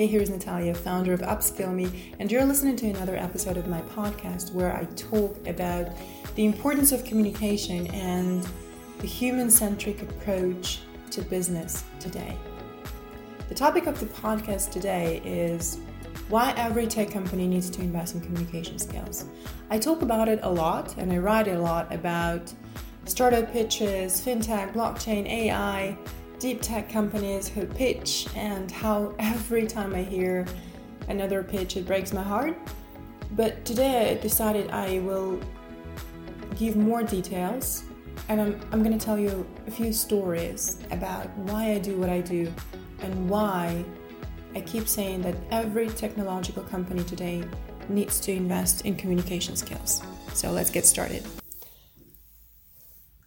Hey, here's Natalia, founder of Upskill Me, and you're listening to another episode of my podcast where I talk about the importance of communication and the human centric approach to business today. The topic of the podcast today is why every tech company needs to invest in communication skills. I talk about it a lot and I write a lot about startup pitches, fintech, blockchain, AI deep tech companies who pitch and how every time I hear another pitch it breaks my heart. But today I decided I will give more details and I'm, I'm going to tell you a few stories about why I do what I do and why I keep saying that every technological company today needs to invest in communication skills. So let's get started.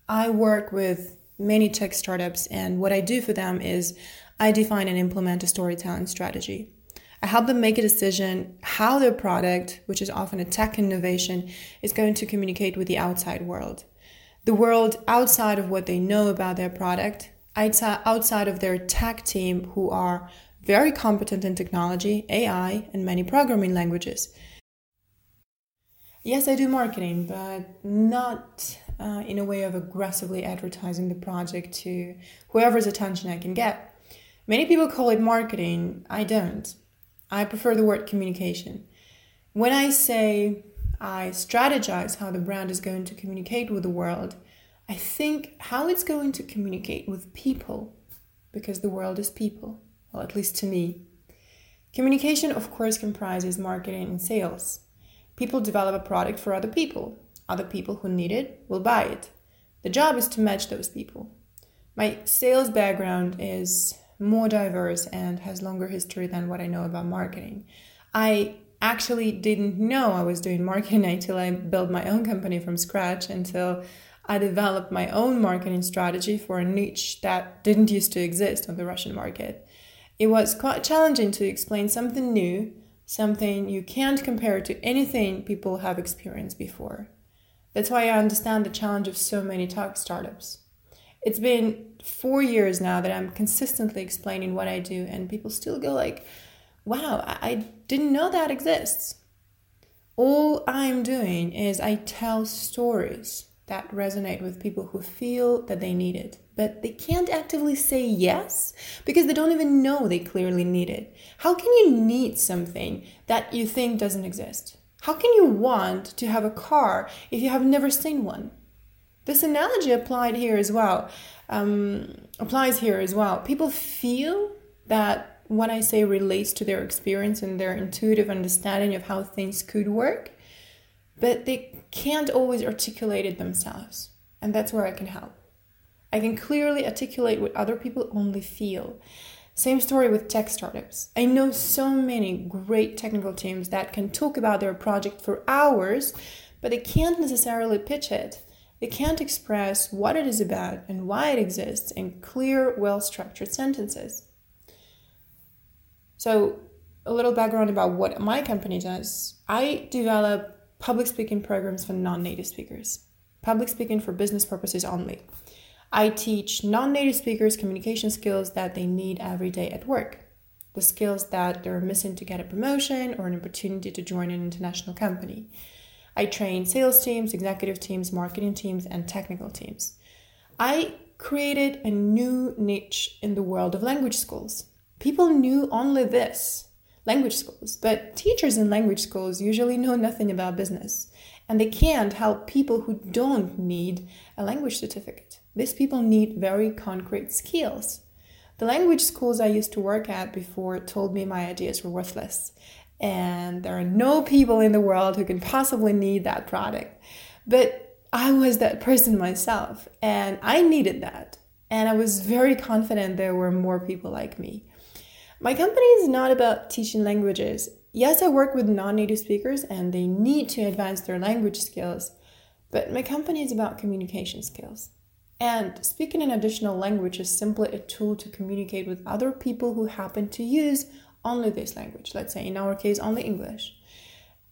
I work with many tech startups, and what I do for them is I define and implement a storytelling strategy. I help them make a decision how their product, which is often a tech innovation, is going to communicate with the outside world. The world outside of what they know about their product, outside of their tech team, who are very competent in technology, AI, and many programming languages. Yes, I do marketing, but not uh, in a way of aggressively advertising the project to whoever's attention I can get. Many people call it marketing. I don't. I prefer the word communication. When I say I strategize how the brand is going to communicate with the world, I think how it's going to communicate with people, because the world is people, well, at least to me. Communication, of course, comprises marketing and sales. People develop a product for other people. Other people who need it will buy it. The job is to match those people. My sales background is more diverse and has longer history than what I know about marketing. I actually didn't know I was doing marketing until I built my own company from scratch, until I developed my own marketing strategy for a niche that didn't used to exist on the Russian market. It was quite challenging to explain something new, something you can't compare to anything people have experienced before. That's why I understand the challenge of so many tech startups. It's been four years now that I'm consistently explaining what I do, and people still go like, "Wow, I didn't know that exists." All I'm doing is I tell stories that resonate with people who feel that they need it, but they can't actively say yes because they don't even know they clearly need it. How can you need something that you think doesn't exist? How can you want to have a car if you have never seen one? This analogy applied here as well. Um, applies here as well. People feel that what I say relates to their experience and their intuitive understanding of how things could work, but they can't always articulate it themselves. And that's where I can help. I can clearly articulate what other people only feel. Same story with tech startups. I know so many great technical teams that can talk about their project for hours, but they can't necessarily pitch it. They can't express what it is about and why it exists in clear, well structured sentences. So, a little background about what my company does I develop public speaking programs for non native speakers, public speaking for business purposes only. I teach non native speakers communication skills that they need every day at work, the skills that they're missing to get a promotion or an opportunity to join an international company. I train sales teams, executive teams, marketing teams, and technical teams. I created a new niche in the world of language schools. People knew only this language schools, but teachers in language schools usually know nothing about business, and they can't help people who don't need a language certificate. These people need very concrete skills. The language schools I used to work at before told me my ideas were worthless, and there are no people in the world who can possibly need that product. But I was that person myself, and I needed that. And I was very confident there were more people like me. My company is not about teaching languages. Yes, I work with non native speakers and they need to advance their language skills, but my company is about communication skills. And speaking an additional language is simply a tool to communicate with other people who happen to use only this language, let's say in our case, only English.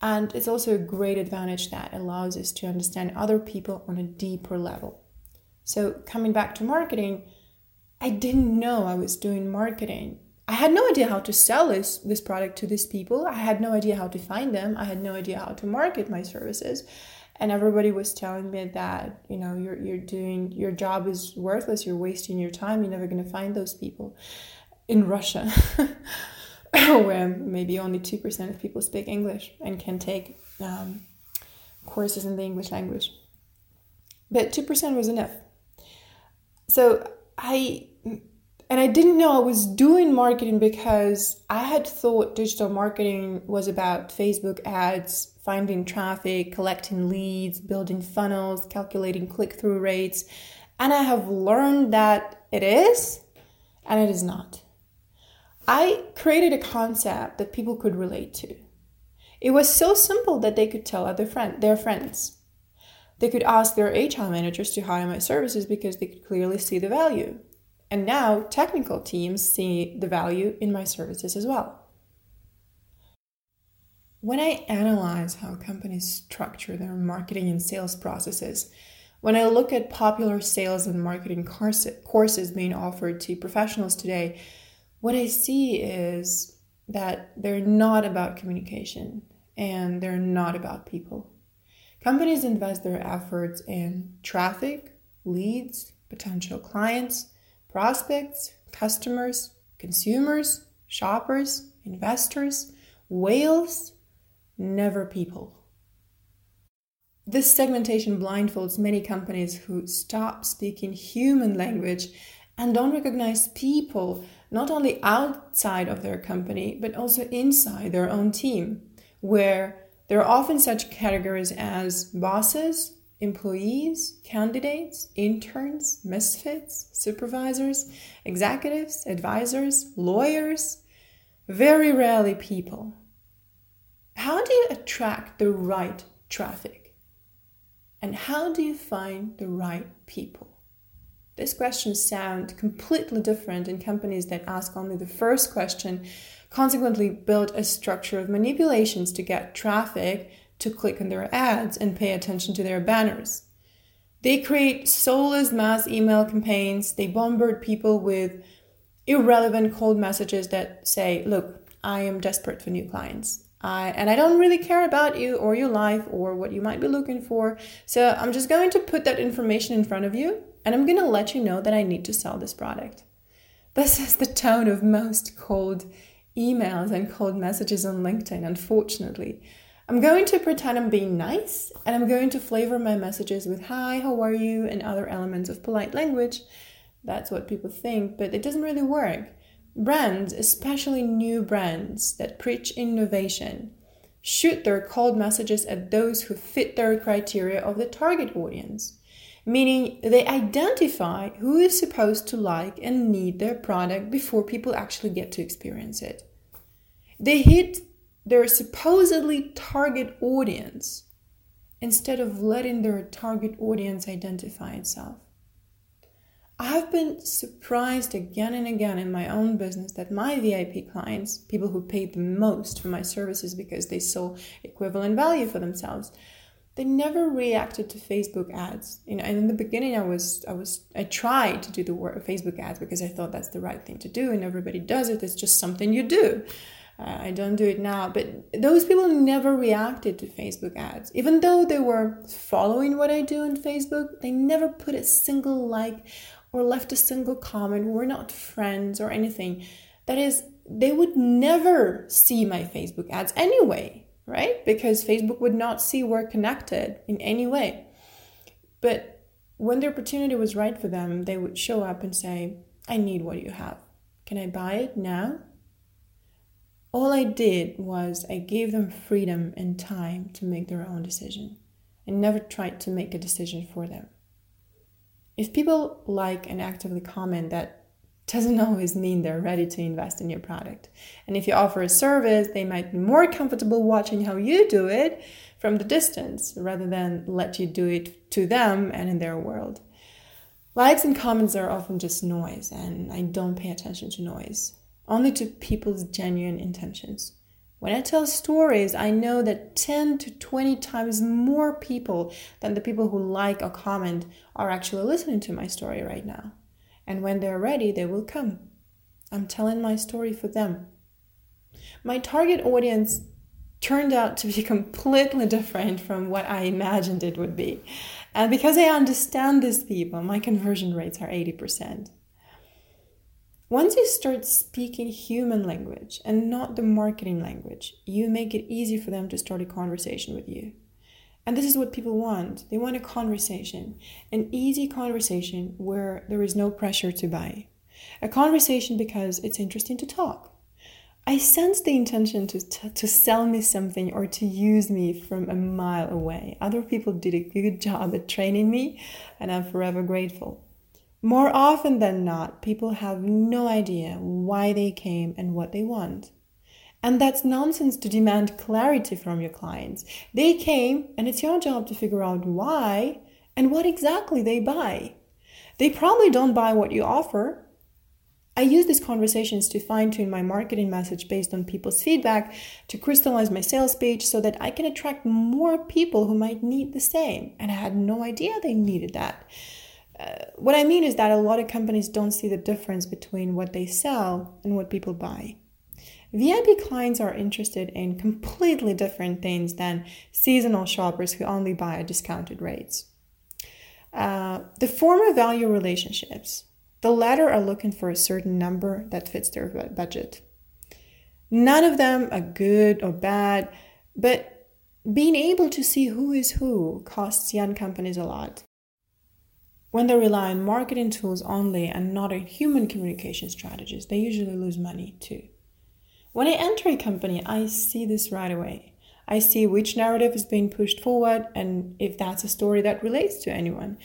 And it's also a great advantage that allows us to understand other people on a deeper level. So, coming back to marketing, I didn't know I was doing marketing. I had no idea how to sell this, this product to these people. I had no idea how to find them. I had no idea how to market my services. And everybody was telling me that, you know, you're, you're doing, your job is worthless. You're wasting your time. You're never going to find those people in Russia, where maybe only 2% of people speak English and can take um, courses in the English language. But 2% was enough. So I and I didn't know I was doing marketing because I had thought digital marketing was about Facebook ads, finding traffic, collecting leads, building funnels, calculating click through rates. And I have learned that it is, and it is not. I created a concept that people could relate to. It was so simple that they could tell other friend, their friends. They could ask their HR managers to hire my services because they could clearly see the value. And now technical teams see the value in my services as well. When I analyze how companies structure their marketing and sales processes, when I look at popular sales and marketing courses being offered to professionals today, what I see is that they're not about communication and they're not about people. Companies invest their efforts in traffic, leads, potential clients, prospects, customers, consumers, shoppers, investors, whales, never people. This segmentation blindfolds many companies who stop speaking human language and don't recognize people not only outside of their company but also inside their own team, where there are often such categories as bosses, employees, candidates, interns, misfits, supervisors, executives, advisors, lawyers, very rarely people. How do you attract the right traffic? And how do you find the right people? These questions sound completely different in companies that ask only the first question, consequently, build a structure of manipulations to get traffic to click on their ads and pay attention to their banners. They create soulless mass email campaigns. They bombard people with irrelevant cold messages that say, Look, I am desperate for new clients. I, and I don't really care about you or your life or what you might be looking for. So I'm just going to put that information in front of you and I'm going to let you know that I need to sell this product. This is the tone of most cold emails and cold messages on LinkedIn, unfortunately. I'm going to pretend I'm being nice and I'm going to flavor my messages with hi, how are you, and other elements of polite language. That's what people think, but it doesn't really work. Brands, especially new brands that preach innovation, shoot their cold messages at those who fit their criteria of the target audience, meaning they identify who is supposed to like and need their product before people actually get to experience it. They hit their supposedly target audience instead of letting their target audience identify itself. I've been surprised again and again in my own business that my VIP clients, people who paid the most for my services because they saw equivalent value for themselves, they never reacted to Facebook ads. You know, and in the beginning, I was, I was, I tried to do the work Facebook ads because I thought that's the right thing to do, and everybody does it. It's just something you do. I don't do it now, but those people never reacted to Facebook ads. Even though they were following what I do on Facebook, they never put a single like or left a single comment. We're not friends or anything. That is, they would never see my Facebook ads anyway, right? Because Facebook would not see we're connected in any way. But when the opportunity was right for them, they would show up and say, I need what you have. Can I buy it now? All I did was I gave them freedom and time to make their own decision and never tried to make a decision for them. If people like and actively comment, that doesn't always mean they're ready to invest in your product. And if you offer a service, they might be more comfortable watching how you do it from the distance rather than let you do it to them and in their world. Likes and comments are often just noise, and I don't pay attention to noise only to people's genuine intentions. When I tell stories, I know that 10 to 20 times more people than the people who like or comment are actually listening to my story right now. And when they're ready, they will come. I'm telling my story for them. My target audience turned out to be completely different from what I imagined it would be. And because I understand these people, my conversion rates are 80%. Once you start speaking human language and not the marketing language, you make it easy for them to start a conversation with you. And this is what people want. They want a conversation, an easy conversation where there is no pressure to buy. A conversation because it's interesting to talk. I sense the intention to, to, to sell me something or to use me from a mile away. Other people did a good job at training me, and I'm forever grateful. More often than not, people have no idea why they came and what they want. And that's nonsense to demand clarity from your clients. They came, and it's your job to figure out why and what exactly they buy. They probably don't buy what you offer. I use these conversations to fine tune my marketing message based on people's feedback to crystallize my sales page so that I can attract more people who might need the same. And I had no idea they needed that what I mean is that a lot of companies don't see the difference between what they sell and what people buy. VIP clients are interested in completely different things than seasonal shoppers who only buy at discounted rates. Uh, the former value relationships. The latter are looking for a certain number that fits their budget. None of them are good or bad, but being able to see who is who costs young companies a lot. When they rely on marketing tools only and not on human communication strategies, they usually lose money too. When I enter a company, I see this right away. I see which narrative is being pushed forward and if that's a story that relates to anyone.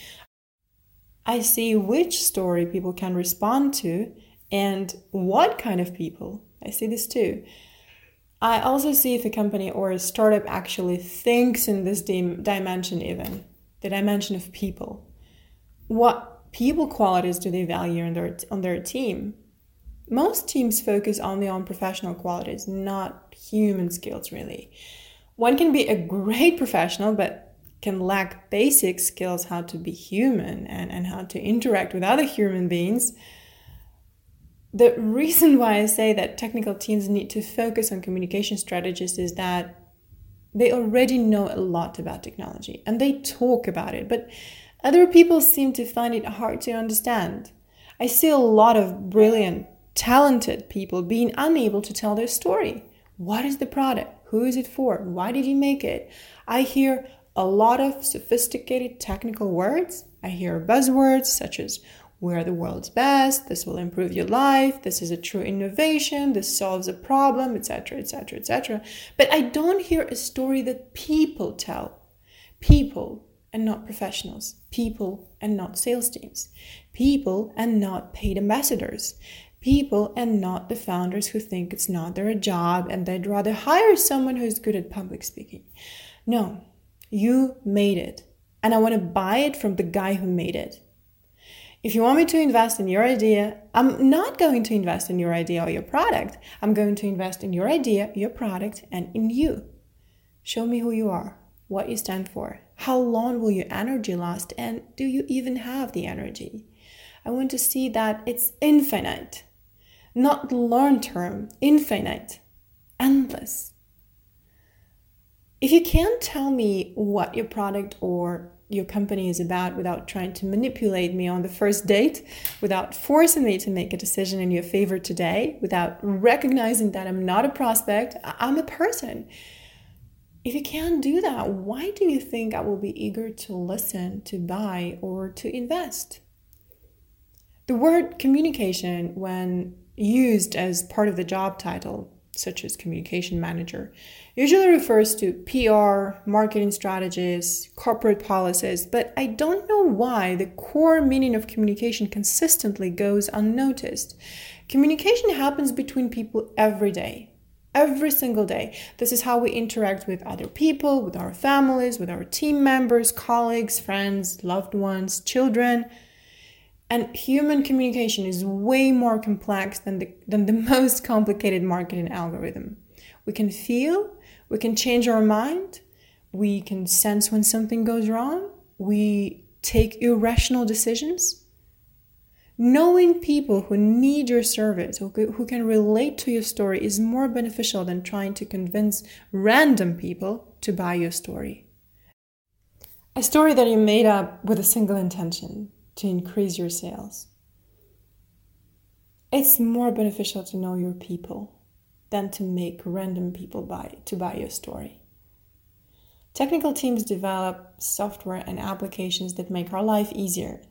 I see which story people can respond to and what kind of people. I see this too. I also see if a company or a startup actually thinks in this dim- dimension, even the dimension of people what people qualities do they value on their on their team? Most teams focus only on professional qualities, not human skills really. One can be a great professional but can lack basic skills how to be human and, and how to interact with other human beings. The reason why I say that technical teams need to focus on communication strategies is that they already know a lot about technology and they talk about it, but other people seem to find it hard to understand. I see a lot of brilliant, talented people being unable to tell their story. What is the product? Who is it for? Why did you make it? I hear a lot of sophisticated technical words. I hear buzzwords such as we're the world's best, this will improve your life, this is a true innovation, this solves a problem, etc., etc., etc. But I don't hear a story that people tell. People and not professionals, people and not sales teams, people and not paid ambassadors, people and not the founders who think it's not their job and they'd rather hire someone who's good at public speaking. No, you made it, and I want to buy it from the guy who made it. If you want me to invest in your idea, I'm not going to invest in your idea or your product. I'm going to invest in your idea, your product, and in you. Show me who you are, what you stand for, how long will your energy last? And do you even have the energy? I want to see that it's infinite, not long term, infinite, endless. If you can't tell me what your product or your company is about without trying to manipulate me on the first date, without forcing me to make a decision in your favor today, without recognizing that I'm not a prospect, I'm a person if you can't do that, why do you think I will be eager to listen, to buy, or to invest? The word communication, when used as part of the job title, such as communication manager, usually refers to PR, marketing strategies, corporate policies, but I don't know why the core meaning of communication consistently goes unnoticed. Communication happens between people every day every single day. This is how we interact with other people, with our families, with our team members, colleagues, friends, loved ones, children. And human communication is way more complex than the, than the most complicated marketing algorithm. We can feel, we can change our mind, we can sense when something goes wrong, we take irrational decisions. Knowing people who need your service, who, who can relate to your story, is more beneficial than trying to convince random people to buy your story. A story that you made up with a single intention to increase your sales. It's more beneficial to know your people than to make random people buy to buy your story. Technical teams develop software and applications that make our life easier.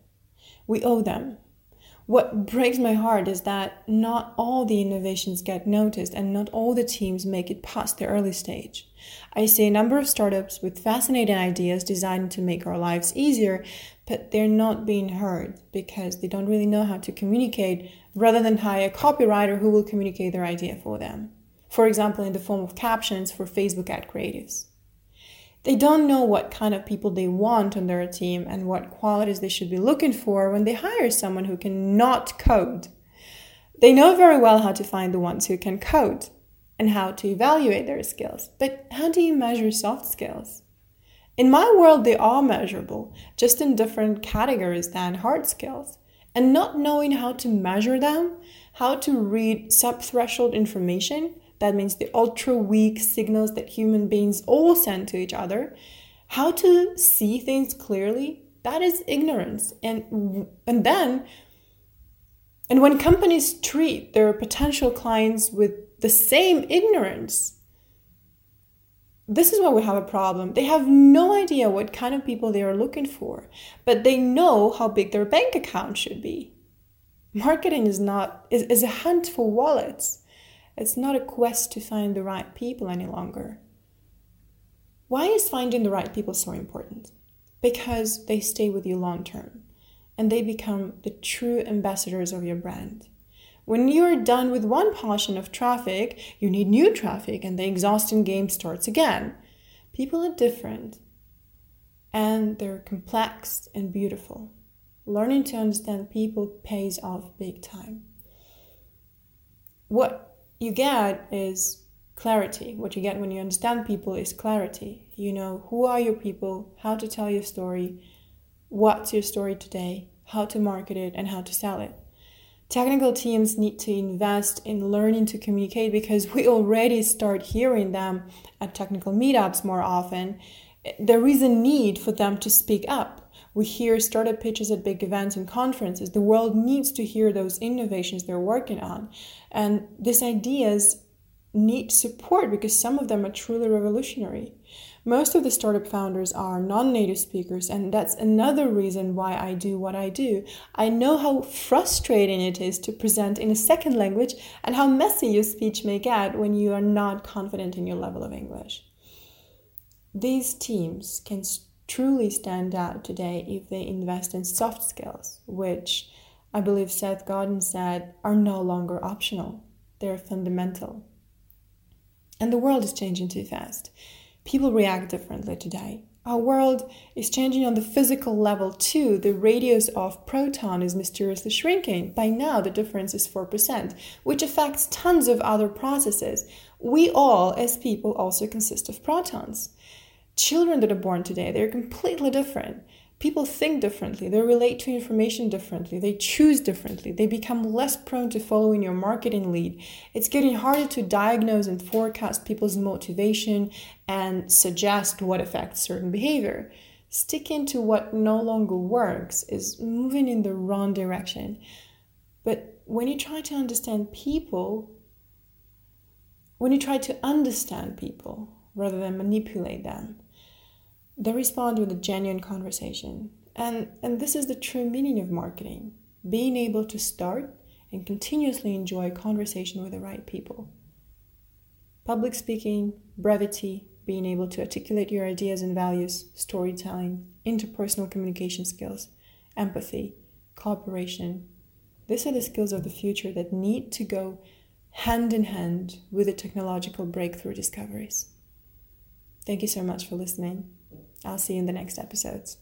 We owe them what breaks my heart is that not all the innovations get noticed and not all the teams make it past the early stage. I see a number of startups with fascinating ideas designed to make our lives easier, but they're not being heard because they don't really know how to communicate rather than hire a copywriter who will communicate their idea for them. For example, in the form of captions for Facebook ad creatives. They don't know what kind of people they want on their team and what qualities they should be looking for when they hire someone who cannot code. They know very well how to find the ones who can code and how to evaluate their skills. But how do you measure soft skills? In my world, they are measurable, just in different categories than hard skills. And not knowing how to measure them, how to read subthreshold information, that means the ultra weak signals that human beings all send to each other. How to see things clearly, that is ignorance. And, and then, and when companies treat their potential clients with the same ignorance, this is where we have a problem. They have no idea what kind of people they are looking for, but they know how big their bank account should be. Marketing is not is, is a hunt for wallets. It's not a quest to find the right people any longer. Why is finding the right people so important? Because they stay with you long term and they become the true ambassadors of your brand. When you're done with one portion of traffic, you need new traffic and the exhausting game starts again. People are different and they're complex and beautiful. Learning to understand people pays off big time. What you get is clarity. What you get when you understand people is clarity. You know who are your people, how to tell your story, what's your story today, how to market it, and how to sell it. Technical teams need to invest in learning to communicate because we already start hearing them at technical meetups more often. There is a need for them to speak up we hear startup pitches at big events and conferences. The world needs to hear those innovations they're working on. And these ideas need support because some of them are truly revolutionary. Most of the startup founders are non native speakers, and that's another reason why I do what I do. I know how frustrating it is to present in a second language and how messy your speech may get when you are not confident in your level of English. These teams can truly stand out today if they invest in soft skills, which I believe Seth Godin said are no longer optional, they're fundamental. And the world is changing too fast. People react differently today. Our world is changing on the physical level too. The radius of proton is mysteriously shrinking. By now, the difference is 4%, which affects tons of other processes. We all, as people, also consist of protons children that are born today, they're completely different. People think differently, they relate to information differently, they choose differently, they become less prone to following your marketing lead. It's getting harder to diagnose and forecast people's motivation and suggest what affects certain behavior. Sticking to what no longer works is moving in the wrong direction. But when you try to understand people, when you try to understand people rather than manipulate them, they respond with a genuine conversation. And, and this is the true meaning of marketing being able to start and continuously enjoy conversation with the right people. Public speaking, brevity, being able to articulate your ideas and values, storytelling, interpersonal communication skills, empathy, cooperation. These are the skills of the future that need to go hand in hand with the technological breakthrough discoveries. Thank you so much for listening. I'll see you in the next episodes.